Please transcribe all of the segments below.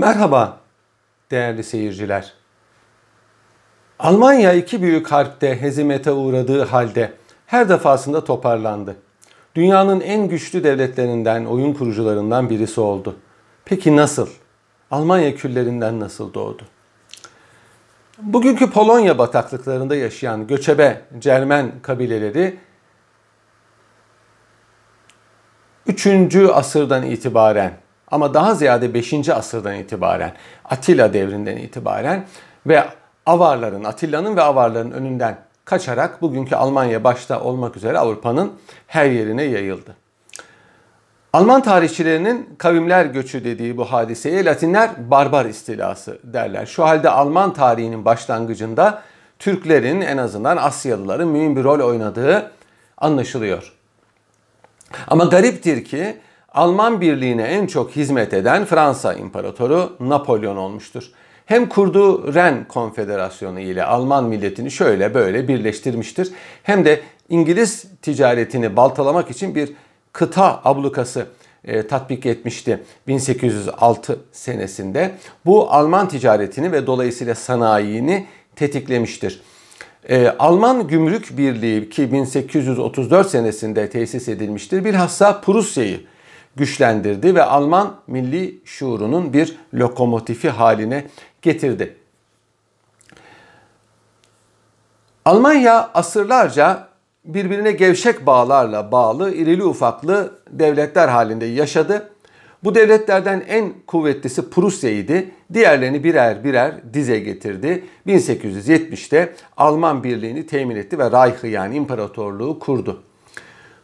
Merhaba değerli seyirciler. Almanya iki büyük harpte hezimete uğradığı halde her defasında toparlandı. Dünyanın en güçlü devletlerinden, oyun kurucularından birisi oldu. Peki nasıl? Almanya küllerinden nasıl doğdu? Bugünkü Polonya bataklıklarında yaşayan göçebe Cermen kabileleri 3. asırdan itibaren ama daha ziyade 5. asırdan itibaren Atilla devrinden itibaren ve Avarların, Atilla'nın ve Avarların önünden kaçarak bugünkü Almanya başta olmak üzere Avrupa'nın her yerine yayıldı. Alman tarihçilerinin kavimler göçü dediği bu hadiseye Latinler barbar istilası derler. Şu halde Alman tarihinin başlangıcında Türklerin en azından Asyalıların mühim bir rol oynadığı anlaşılıyor. Ama gariptir ki Alman birliğine en çok hizmet eden Fransa İmparatoru Napolyon olmuştur. Hem kurduğu Ren Konfederasyonu ile Alman milletini şöyle böyle birleştirmiştir. Hem de İngiliz ticaretini baltalamak için bir kıta ablukası e, tatbik etmişti 1806 senesinde. Bu Alman ticaretini ve dolayısıyla sanayini tetiklemiştir. E, Alman Gümrük Birliği ki 1834 senesinde tesis edilmiştir. Bilhassa Prusya'yı güçlendirdi ve Alman milli şuurunun bir lokomotifi haline getirdi. Almanya asırlarca birbirine gevşek bağlarla bağlı irili ufaklı devletler halinde yaşadı. Bu devletlerden en kuvvetlisi Prusya'ydı. Diğerlerini birer birer dize getirdi. 1870'te Alman birliğini temin etti ve Reich'ı yani imparatorluğu kurdu.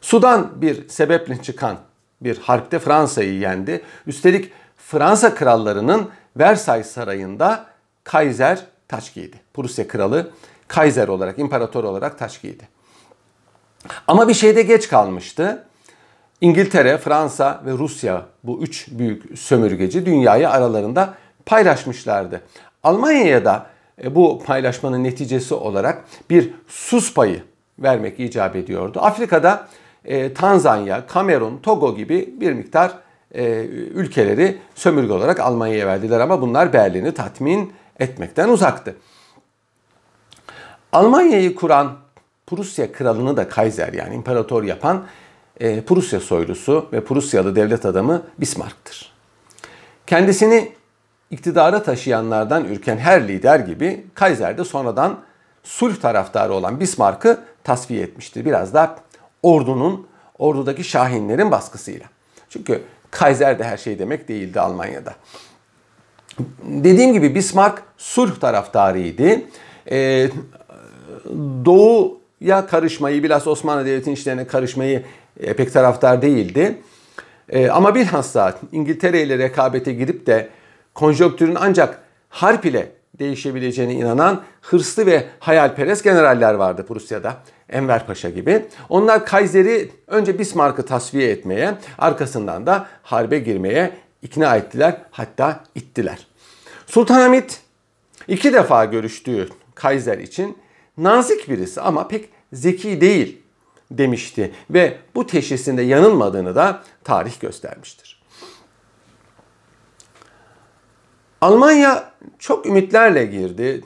Sudan bir sebeple çıkan bir harpte Fransa'yı yendi. Üstelik Fransa krallarının Versailles sarayında Kaiser taç giydi. Prusya kralı Kaiser olarak, imparator olarak taç giydi. Ama bir şeyde geç kalmıştı. İngiltere, Fransa ve Rusya bu üç büyük sömürgeci dünyayı aralarında paylaşmışlardı. Almanya'ya da e, bu paylaşmanın neticesi olarak bir sus payı vermek icap ediyordu. Afrika'da e, Tanzanya, Kamerun, Togo gibi bir miktar e, ülkeleri sömürge olarak Almanya'ya verdiler ama bunlar Berlin'i tatmin etmekten uzaktı. Almanya'yı kuran Prusya kralını da Kaiser yani imparator yapan e, Prusya soylusu ve Prusyalı devlet adamı Bismarck'tır. Kendisini iktidara taşıyanlardan ürken her lider gibi Kaiser de sonradan sulh taraftarı olan Bismarck'ı tasfiye etmiştir. Biraz da ordunun, ordudaki şahinlerin baskısıyla. Çünkü Kaiser de her şey demek değildi Almanya'da. Dediğim gibi Bismarck sulh taraftarıydı. Ee, Doğu'ya karışmayı, biraz Osmanlı Devleti'nin işlerine karışmayı e, pek taraftar değildi. E, ama bilhassa İngiltere ile rekabete girip de konjonktürün ancak harp ile değişebileceğine inanan hırslı ve hayalperest generaller vardı Prusya'da. Enver Paşa gibi. Onlar Kaiser'i önce Bismarck'ı tasfiye etmeye, arkasından da harbe girmeye ikna ettiler, hatta ittiler. Sultanahmet iki defa görüştüğü Kaiser için nazik birisi ama pek zeki değil demişti ve bu teşhisinde yanılmadığını da tarih göstermiştir. Almanya çok ümitlerle girdi.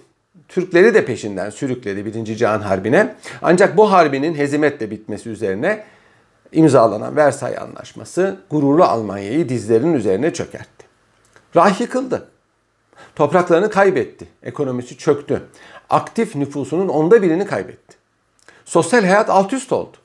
Türkleri de peşinden sürükledi Birinci Cihan Harbi'ne. Ancak bu harbinin hezimetle bitmesi üzerine imzalanan Versay Anlaşması gururlu Almanya'yı dizlerinin üzerine çökertti. Reich yıkıldı. Topraklarını kaybetti. Ekonomisi çöktü. Aktif nüfusunun onda birini kaybetti. Sosyal hayat alt üst oldu.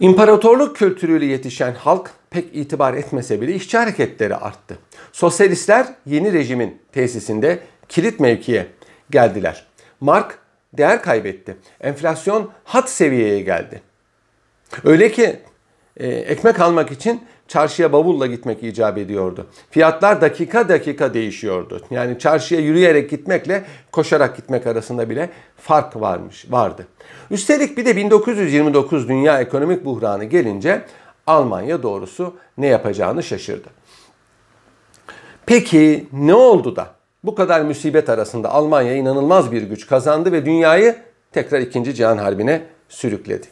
İmparatorluk kültürüyle yetişen halk pek itibar etmese bile işçi hareketleri arttı. Sosyalistler yeni rejimin tesisinde kilit mevkiye geldiler. Mark değer kaybetti. Enflasyon hat seviyeye geldi. Öyle ki e, ekmek almak için çarşıya bavulla gitmek icap ediyordu. Fiyatlar dakika dakika değişiyordu. Yani çarşıya yürüyerek gitmekle koşarak gitmek arasında bile fark varmış, vardı. Üstelik bir de 1929 dünya ekonomik buhranı gelince Almanya doğrusu ne yapacağını şaşırdı. Peki ne oldu da bu kadar musibet arasında Almanya inanılmaz bir güç kazandı ve dünyayı tekrar 2. Cihan Harbi'ne sürükledi.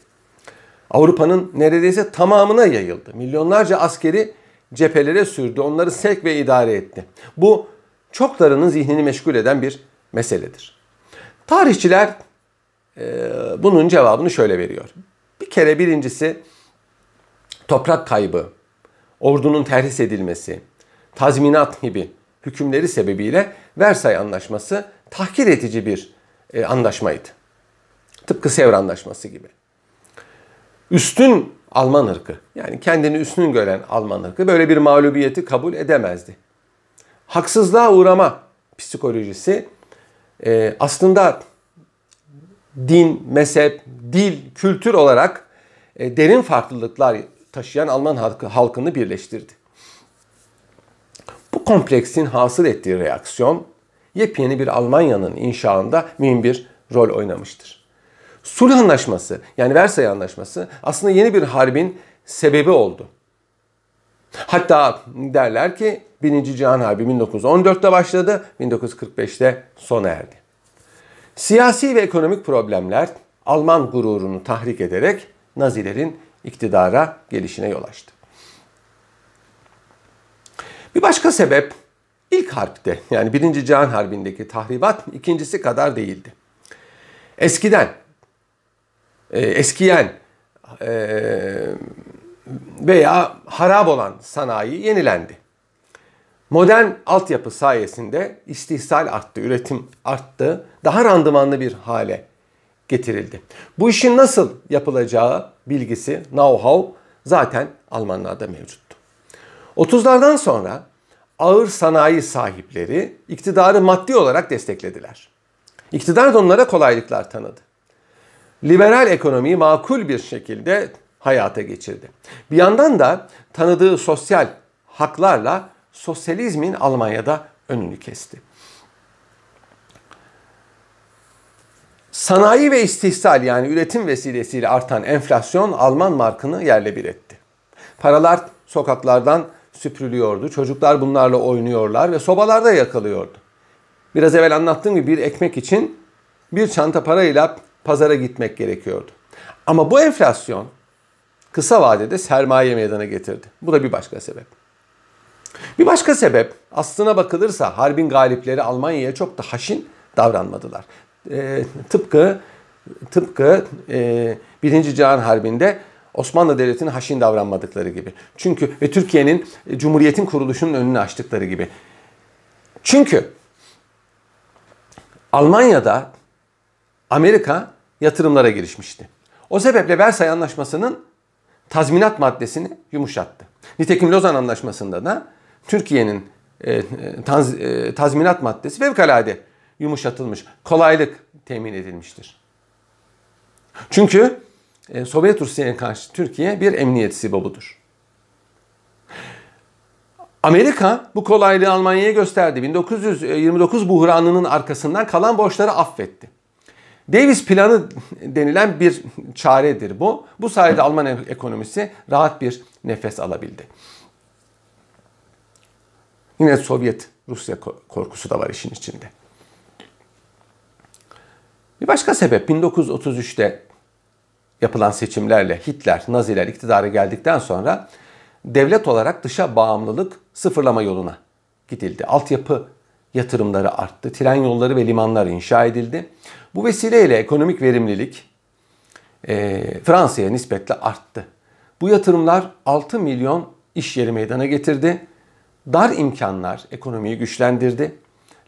Avrupa'nın neredeyse tamamına yayıldı. Milyonlarca askeri cephelere sürdü, onları sevk ve idare etti. Bu çoklarının zihnini meşgul eden bir meseledir. Tarihçiler e, bunun cevabını şöyle veriyor. Bir kere birincisi toprak kaybı, ordunun terhis edilmesi, tazminat gibi hükümleri sebebiyle Versay Anlaşması tahkir edici bir e, anlaşmaydı. Tıpkı Sevr Anlaşması gibi. Üstün Alman ırkı yani kendini üstün gören Alman ırkı böyle bir mağlubiyeti kabul edemezdi. Haksızlığa uğrama psikolojisi e, aslında din, mezhep, dil, kültür olarak e, derin farklılıklar taşıyan Alman halkı, halkını birleştirdi. Kompleksin hasıl ettiği reaksiyon yepyeni bir Almanya'nın inşaında mühim bir rol oynamıştır. Sulh Anlaşması yani Versay Anlaşması aslında yeni bir harbin sebebi oldu. Hatta derler ki 1. Cihan Harbi 1914'te başladı, 1945'te sona erdi. Siyasi ve ekonomik problemler Alman gururunu tahrik ederek Nazilerin iktidara gelişine yol açtı. Bir başka sebep ilk harpte yani 1. Cihan Harbi'ndeki tahribat ikincisi kadar değildi. Eskiden, e, eskiyen e, veya harap olan sanayi yenilendi. Modern altyapı sayesinde istihsal arttı, üretim arttı, daha randımanlı bir hale getirildi. Bu işin nasıl yapılacağı bilgisi, know-how zaten Almanlarda mevcuttu. 30'lardan sonra ağır sanayi sahipleri iktidarı maddi olarak desteklediler. İktidar da onlara kolaylıklar tanıdı. Liberal ekonomiyi makul bir şekilde hayata geçirdi. Bir yandan da tanıdığı sosyal haklarla sosyalizmin Almanya'da önünü kesti. Sanayi ve istihsal yani üretim vesilesiyle artan enflasyon Alman markını yerle bir etti. Paralar sokaklardan süpürülüyordu. Çocuklar bunlarla oynuyorlar ve sobalarda yakılıyordu. Biraz evvel anlattığım gibi bir ekmek için bir çanta parayla pazara gitmek gerekiyordu. Ama bu enflasyon kısa vadede sermaye meydana getirdi. Bu da bir başka sebep. Bir başka sebep aslına bakılırsa harbin galipleri Almanya'ya çok da haşin davranmadılar. E, tıpkı tıpkı e, Birinci Cihan Harbi'nde Osmanlı Devleti'ne haşin davranmadıkları gibi. Çünkü ve Türkiye'nin e, Cumhuriyet'in kuruluşunun önünü açtıkları gibi. Çünkü Almanya'da Amerika yatırımlara girişmişti. O sebeple Versay Anlaşması'nın tazminat maddesini yumuşattı. Nitekim Lozan Anlaşması'nda da Türkiye'nin e, e, tazminat maddesi fevkalade yumuşatılmış, kolaylık temin edilmiştir. Çünkü Sovyet Rusya'ya karşı Türkiye bir emniyet sibobudur. Amerika bu kolaylığı Almanya'ya gösterdi. 1929 buhranının arkasından kalan borçları affetti. Davis planı denilen bir çaredir bu. Bu sayede Alman ekonomisi rahat bir nefes alabildi. Yine Sovyet Rusya korkusu da var işin içinde. Bir başka sebep 1933'te yapılan seçimlerle Hitler, Naziler iktidara geldikten sonra devlet olarak dışa bağımlılık sıfırlama yoluna gidildi. Altyapı yatırımları arttı. Tren yolları ve limanlar inşa edildi. Bu vesileyle ekonomik verimlilik e, Fransa'ya nispetle arttı. Bu yatırımlar 6 milyon iş yeri meydana getirdi. Dar imkanlar ekonomiyi güçlendirdi.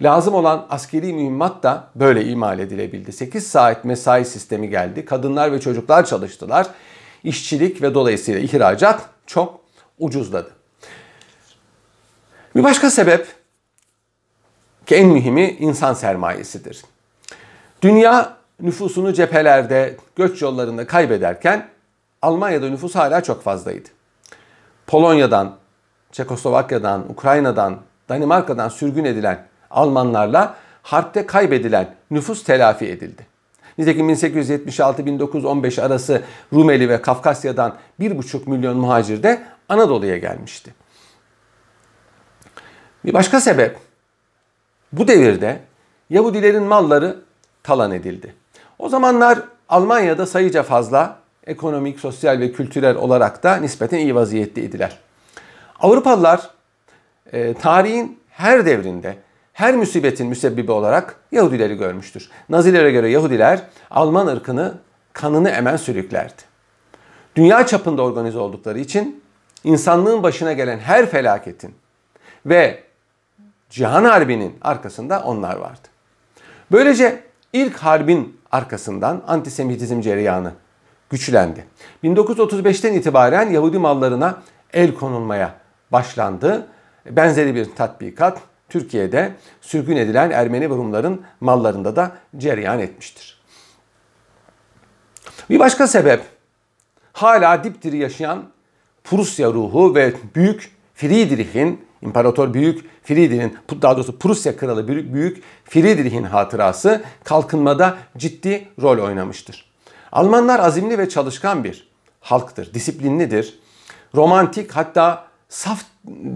Lazım olan askeri mühimmat da böyle imal edilebildi. 8 saat mesai sistemi geldi. Kadınlar ve çocuklar çalıştılar. İşçilik ve dolayısıyla ihracat çok ucuzladı. Bir başka sebep ki en mühimi insan sermayesidir. Dünya nüfusunu cephelerde, göç yollarında kaybederken Almanya'da nüfus hala çok fazlaydı. Polonya'dan, Çekoslovakya'dan, Ukrayna'dan, Danimarka'dan sürgün edilen Almanlarla harpte kaybedilen nüfus telafi edildi. Nitekim 1876-1915 arası Rumeli ve Kafkasya'dan 1,5 milyon muhacir de Anadolu'ya gelmişti. Bir başka sebep bu devirde Yahudilerin malları talan edildi. O zamanlar Almanya'da sayıca fazla ekonomik, sosyal ve kültürel olarak da nispeten iyi vaziyette idiler. Avrupalılar e, tarihin her devrinde her musibetin müsebbibi olarak Yahudileri görmüştür. Nazilere göre Yahudiler Alman ırkını kanını emen sürüklerdi. Dünya çapında organize oldukları için insanlığın başına gelen her felaketin ve Cihan Harbi'nin arkasında onlar vardı. Böylece ilk harbin arkasından antisemitizm cereyanı güçlendi. 1935'ten itibaren Yahudi mallarına el konulmaya başlandı. Benzeri bir tatbikat Türkiye'de sürgün edilen Ermeni ve Rumların mallarında da cereyan etmiştir. Bir başka sebep hala dipdiri yaşayan Prusya ruhu ve Büyük Friedrich'in İmparator Büyük Friedrich'in daha doğrusu Prusya Kralı Büyük, Büyük Friedrich'in hatırası kalkınmada ciddi rol oynamıştır. Almanlar azimli ve çalışkan bir halktır, disiplinlidir. Romantik hatta saf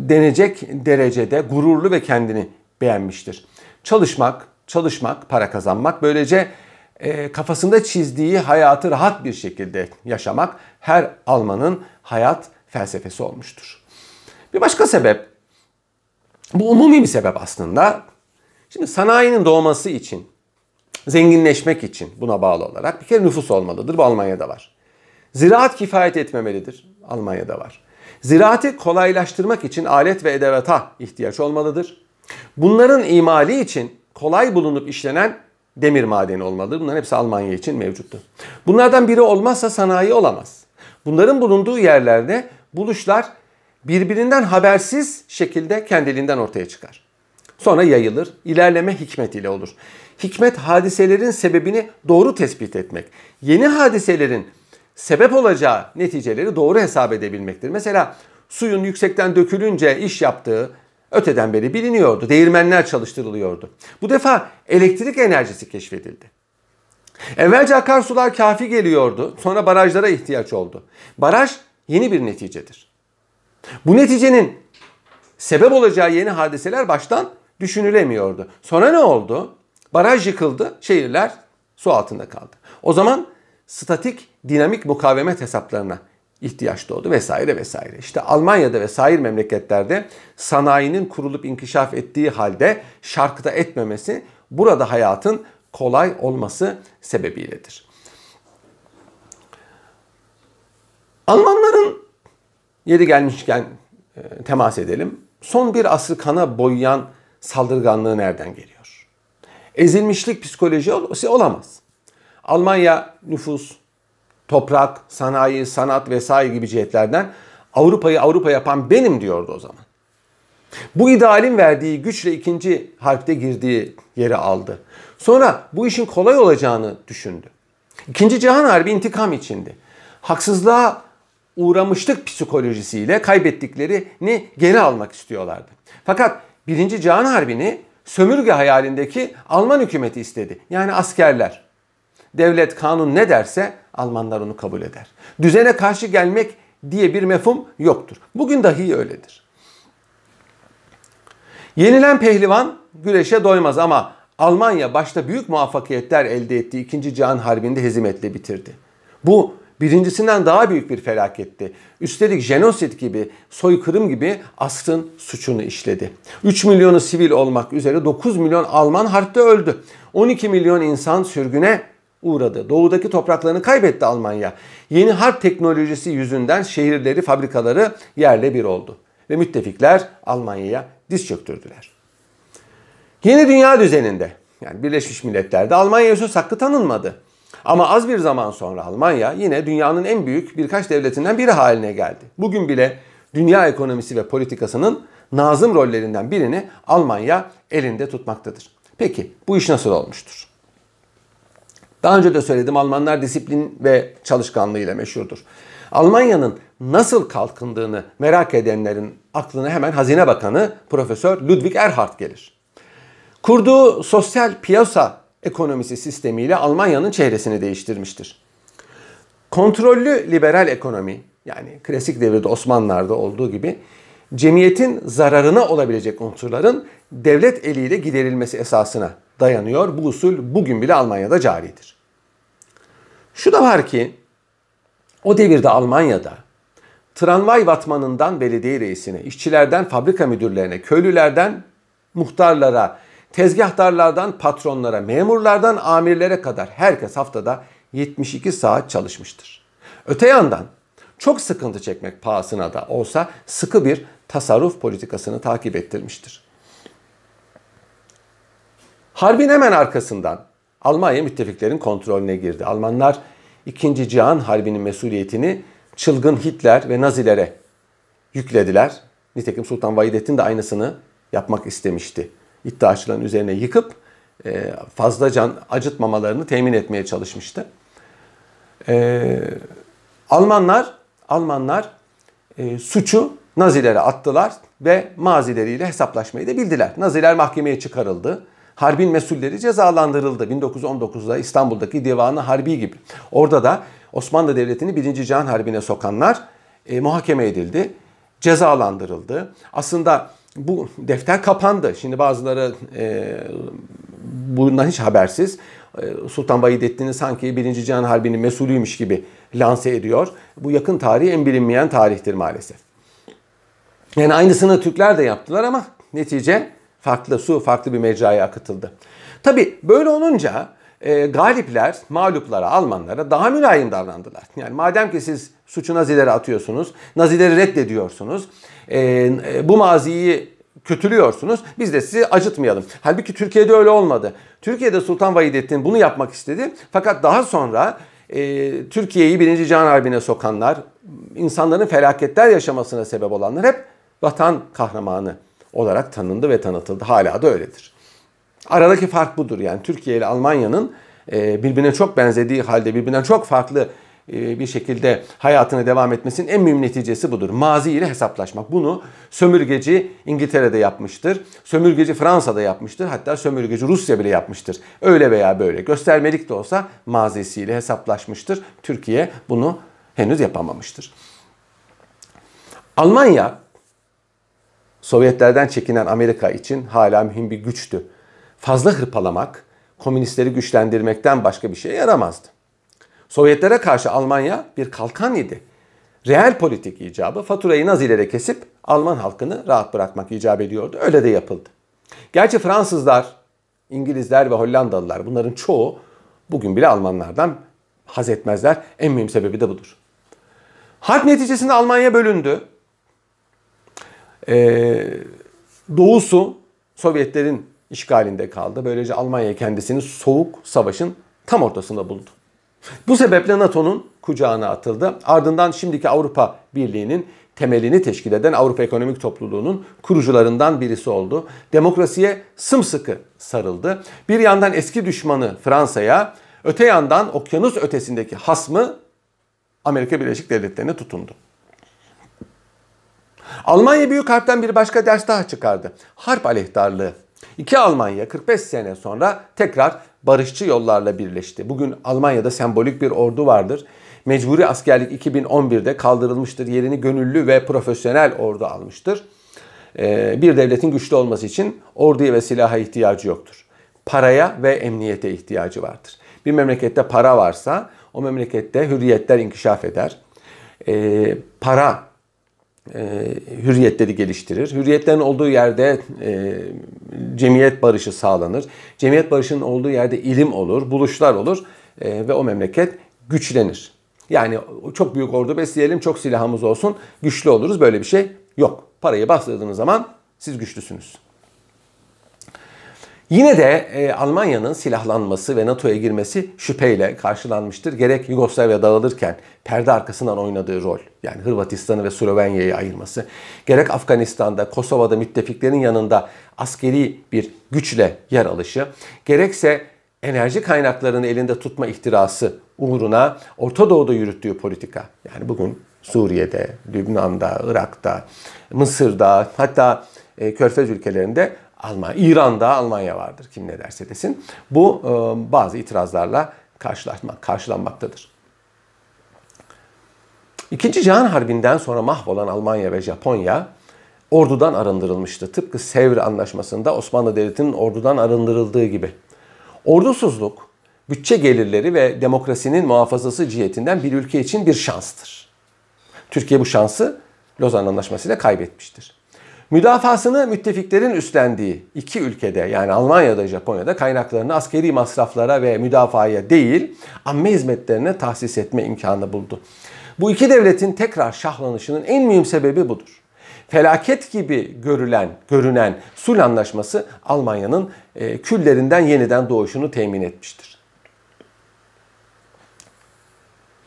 denecek derecede gururlu ve kendini beğenmiştir. Çalışmak, çalışmak, para kazanmak böylece e, kafasında çizdiği hayatı rahat bir şekilde yaşamak her Almanın hayat felsefesi olmuştur. Bir başka sebep, bu umumi bir sebep aslında. Şimdi sanayinin doğması için, zenginleşmek için buna bağlı olarak bir kere nüfus olmalıdır. Bu Almanya'da var. Ziraat kifayet etmemelidir. Almanya'da var. Ziraatı kolaylaştırmak için alet ve edevata ihtiyaç olmalıdır. Bunların imali için kolay bulunup işlenen demir madeni olmalıdır. Bunların hepsi Almanya için mevcuttu. Bunlardan biri olmazsa sanayi olamaz. Bunların bulunduğu yerlerde buluşlar birbirinden habersiz şekilde kendiliğinden ortaya çıkar. Sonra yayılır. İlerleme hikmet ile olur. Hikmet hadiselerin sebebini doğru tespit etmek. Yeni hadiselerin sebep olacağı neticeleri doğru hesap edebilmektir. Mesela suyun yüksekten dökülünce iş yaptığı öteden beri biliniyordu. Değirmenler çalıştırılıyordu. Bu defa elektrik enerjisi keşfedildi. Evvelce akarsular kafi geliyordu. Sonra barajlara ihtiyaç oldu. Baraj yeni bir neticedir. Bu neticenin sebep olacağı yeni hadiseler baştan düşünülemiyordu. Sonra ne oldu? Baraj yıkıldı, şehirler su altında kaldı. O zaman statik dinamik mukavemet hesaplarına ihtiyaç doğdu vesaire vesaire. İşte Almanya'da ve sair memleketlerde sanayinin kurulup inkişaf ettiği halde şarkıda etmemesi burada hayatın kolay olması sebebiyledir. Almanların yeri gelmişken e, temas edelim. Son bir asır kana boyayan saldırganlığı nereden geliyor? Ezilmişlik psikoloji olamaz. Almanya nüfus, toprak, sanayi, sanat vesaire gibi cihetlerden Avrupa'yı Avrupa yapan benim diyordu o zaman. Bu idealin verdiği güçle ikinci harpte girdiği yeri aldı. Sonra bu işin kolay olacağını düşündü. İkinci Cihan Harbi intikam içindi. Haksızlığa uğramışlık psikolojisiyle kaybettiklerini geri almak istiyorlardı. Fakat Birinci Cihan Harbi'ni sömürge hayalindeki Alman hükümeti istedi. Yani askerler. Devlet kanun ne derse Almanlar onu kabul eder. Düzene karşı gelmek diye bir mefhum yoktur. Bugün dahi öyledir. Yenilen pehlivan güreşe doymaz ama Almanya başta büyük muvaffakiyetler elde ettiği 2. Cihan Harbi'nde hezimetle bitirdi. Bu birincisinden daha büyük bir felaketti. Üstelik jenosit gibi, soykırım gibi asrın suçunu işledi. 3 milyonu sivil olmak üzere 9 milyon Alman harpte öldü. 12 milyon insan sürgüne uğradı. Doğudaki topraklarını kaybetti Almanya. Yeni harp teknolojisi yüzünden şehirleri, fabrikaları yerle bir oldu. Ve müttefikler Almanya'ya diz çöktürdüler. Yeni dünya düzeninde yani Birleşmiş Milletler'de Almanya söz hakkı tanınmadı. Ama az bir zaman sonra Almanya yine dünyanın en büyük birkaç devletinden biri haline geldi. Bugün bile dünya ekonomisi ve politikasının nazım rollerinden birini Almanya elinde tutmaktadır. Peki bu iş nasıl olmuştur? Daha önce de söyledim Almanlar disiplin ve çalışkanlığıyla meşhurdur. Almanya'nın nasıl kalkındığını merak edenlerin aklına hemen Hazine Bakanı Profesör Ludwig Erhard gelir. Kurduğu sosyal piyasa ekonomisi sistemiyle Almanya'nın çehresini değiştirmiştir. Kontrollü liberal ekonomi yani klasik devirde Osmanlılar'da olduğu gibi cemiyetin zararına olabilecek unsurların devlet eliyle giderilmesi esasına dayanıyor. Bu usul bugün bile Almanya'da caridir. Şu da var ki o devirde Almanya'da tramvay vatmanından belediye reisine, işçilerden fabrika müdürlerine, köylülerden muhtarlara, tezgahtarlardan patronlara, memurlardan amirlere kadar herkes haftada 72 saat çalışmıştır. Öte yandan çok sıkıntı çekmek pahasına da olsa sıkı bir tasarruf politikasını takip ettirmiştir. Harbin hemen arkasından Almanya müttefiklerin kontrolüne girdi. Almanlar 2. Cihan Harbi'nin mesuliyetini çılgın Hitler ve Nazilere yüklediler. Nitekim Sultan Vahidettin de aynısını yapmak istemişti. İddiaçıların üzerine yıkıp e, fazla can acıtmamalarını temin etmeye çalışmıştı. Ee, Almanlar Almanlar e, suçu Nazilere attılar ve mazileriyle hesaplaşmayı da bildiler. Naziler mahkemeye çıkarıldı. Harbin mesulleri cezalandırıldı. 1919'da İstanbul'daki Divanı Harbi gibi. Orada da Osmanlı Devleti'ni 1. Cihan Harbi'ne sokanlar e, muhakeme edildi. Cezalandırıldı. Aslında bu defter kapandı. Şimdi bazıları e, bundan hiç habersiz. E, Sultan Vahidettin'i sanki 1. Cihan Harbi'nin mesulüymüş gibi lanse ediyor. Bu yakın tarihi en bilinmeyen tarihtir maalesef. Yani aynısını Türkler de yaptılar ama netice farklı, su farklı bir mecraya akıtıldı. Tabi böyle olunca e, galipler mağluplara, Almanlara daha mülayim davrandılar. Yani madem ki siz suçu Nazilere atıyorsunuz, Nazileri reddediyorsunuz, e, e, bu maziyi kötülüyorsunuz. Biz de sizi acıtmayalım. Halbuki Türkiye'de öyle olmadı. Türkiye'de Sultan Vahidettin bunu yapmak istedi. Fakat daha sonra e, Türkiye'yi Birinci Can Harbi'ne sokanlar, insanların felaketler yaşamasına sebep olanlar hep vatan kahramanı olarak tanındı ve tanıtıldı. Hala da öyledir. Aradaki fark budur. Yani Türkiye ile Almanya'nın e, birbirine çok benzediği halde birbirinden çok farklı bir şekilde hayatına devam etmesinin en mühim neticesi budur. Mazi ile hesaplaşmak. Bunu sömürgeci İngiltere'de yapmıştır. Sömürgeci Fransa'da yapmıştır. Hatta sömürgeci Rusya bile yapmıştır. Öyle veya böyle. Göstermelik de olsa mazisiyle hesaplaşmıştır. Türkiye bunu henüz yapamamıştır. Almanya Sovyetlerden çekinen Amerika için hala mühim bir güçtü. Fazla hırpalamak, komünistleri güçlendirmekten başka bir şeye yaramazdı. Sovyetlere karşı Almanya bir kalkan idi. Reel politik icabı faturayı Nazilere kesip Alman halkını rahat bırakmak icap ediyordu. Öyle de yapıldı. Gerçi Fransızlar, İngilizler ve Hollandalılar bunların çoğu bugün bile Almanlardan haz etmezler. En mühim sebebi de budur. Harp neticesinde Almanya bölündü. Ee, doğusu Sovyetlerin işgalinde kaldı. Böylece Almanya kendisini soğuk savaşın tam ortasında buldu. Bu sebeple NATO'nun kucağına atıldı. Ardından şimdiki Avrupa Birliği'nin temelini teşkil eden Avrupa Ekonomik Topluluğu'nun kurucularından birisi oldu. Demokrasiye sımsıkı sarıldı. Bir yandan eski düşmanı Fransa'ya, öte yandan okyanus ötesindeki hasmı Amerika Birleşik Devletleri'ne tutundu. Almanya Büyük Harp'ten bir başka ders daha çıkardı. Harp aleyhtarlığı. İki Almanya 45 sene sonra tekrar barışçı yollarla birleşti. Bugün Almanya'da sembolik bir ordu vardır. Mecburi askerlik 2011'de kaldırılmıştır. Yerini gönüllü ve profesyonel ordu almıştır. Ee, bir devletin güçlü olması için orduya ve silaha ihtiyacı yoktur. Paraya ve emniyete ihtiyacı vardır. Bir memlekette para varsa o memlekette hürriyetler inkişaf eder. Ee, para e, hürriyetleri geliştirir. Hürriyetlerin olduğu yerde e, cemiyet barışı sağlanır. Cemiyet barışının olduğu yerde ilim olur, buluşlar olur e, ve o memleket güçlenir. Yani çok büyük ordu besleyelim, çok silahımız olsun, güçlü oluruz. Böyle bir şey yok. Parayı bastırdığınız zaman siz güçlüsünüz. Yine de e, Almanya'nın silahlanması ve NATO'ya girmesi şüpheyle karşılanmıştır. Gerek Yugoslavya dağılırken perde arkasından oynadığı rol, yani Hırvatistan'ı ve Slovenya'yı ayırması, gerek Afganistan'da, Kosova'da müttefiklerin yanında askeri bir güçle yer alışı, gerekse enerji kaynaklarını elinde tutma ihtirası uğruna Orta Doğu'da yürüttüğü politika. Yani bugün Suriye'de, Lübnan'da, Irak'ta, Mısır'da hatta e, Körfez ülkelerinde Almanya, İran'da Almanya vardır kim ne derse desin. Bu e, bazı itirazlarla karşılaşmak, karşılanmaktadır. İkinci Cihan Harbi'nden sonra mahvolan Almanya ve Japonya ordudan arındırılmıştı. Tıpkı Sevr Anlaşması'nda Osmanlı Devleti'nin ordudan arındırıldığı gibi. Ordusuzluk, bütçe gelirleri ve demokrasinin muhafazası cihetinden bir ülke için bir şanstır. Türkiye bu şansı Lozan Anlaşması ile kaybetmiştir. Müdafasını müttefiklerin üstlendiği iki ülkede yani Almanya'da Japonya'da kaynaklarını askeri masraflara ve müdafaya değil amme hizmetlerine tahsis etme imkanı buldu. Bu iki devletin tekrar şahlanışının en mühim sebebi budur. Felaket gibi görülen, görünen sulh anlaşması Almanya'nın e, küllerinden yeniden doğuşunu temin etmiştir.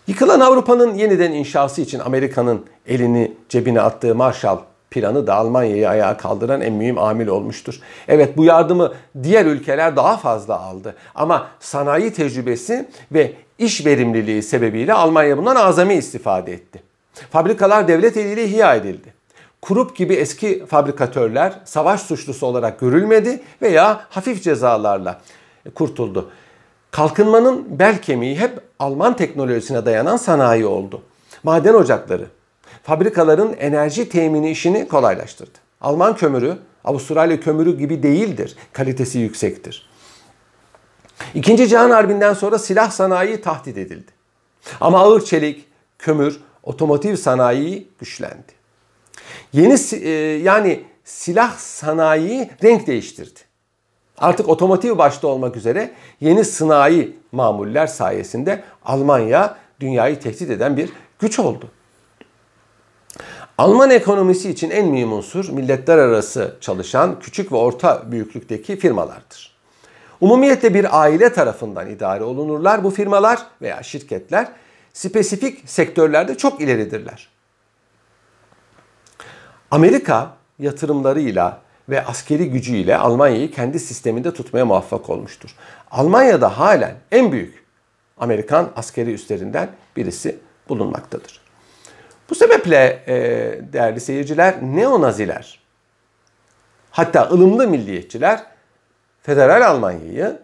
Yıkılan Avrupa'nın yeniden inşası için Amerika'nın elini cebine attığı Marshall planı da Almanya'yı ayağa kaldıran en mühim amil olmuştur. Evet bu yardımı diğer ülkeler daha fazla aldı ama sanayi tecrübesi ve iş verimliliği sebebiyle Almanya bundan azami istifade etti. Fabrikalar devlet eliyle ihya edildi. Kurup gibi eski fabrikatörler savaş suçlusu olarak görülmedi veya hafif cezalarla kurtuldu. Kalkınmanın bel kemiği hep Alman teknolojisine dayanan sanayi oldu. Maden ocakları, fabrikaların enerji temini işini kolaylaştırdı. Alman kömürü Avustralya kömürü gibi değildir. Kalitesi yüksektir. İkinci Cihan Harbi'nden sonra silah sanayi tahdit edildi. Ama ağır çelik, kömür, otomotiv sanayi güçlendi. Yeni e, yani silah sanayi renk değiştirdi. Artık otomotiv başta olmak üzere yeni sanayi mamuller sayesinde Almanya dünyayı tehdit eden bir güç oldu. Alman ekonomisi için en mühim unsur milletler arası çalışan küçük ve orta büyüklükteki firmalardır. Umumiyetle bir aile tarafından idare olunurlar bu firmalar veya şirketler spesifik sektörlerde çok ileridirler. Amerika yatırımlarıyla ve askeri gücüyle Almanya'yı kendi sisteminde tutmaya muvaffak olmuştur. Almanya'da halen en büyük Amerikan askeri üstlerinden birisi bulunmaktadır. Bu sebeple e, değerli seyirciler neonaziler hatta ılımlı milliyetçiler Federal Almanya'yı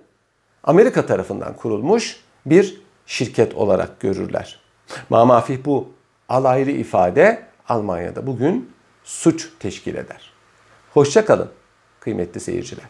Amerika tarafından kurulmuş bir şirket olarak görürler. Mamafih bu alaylı ifade Almanya'da bugün suç teşkil eder. Hoşça kalın kıymetli seyirciler.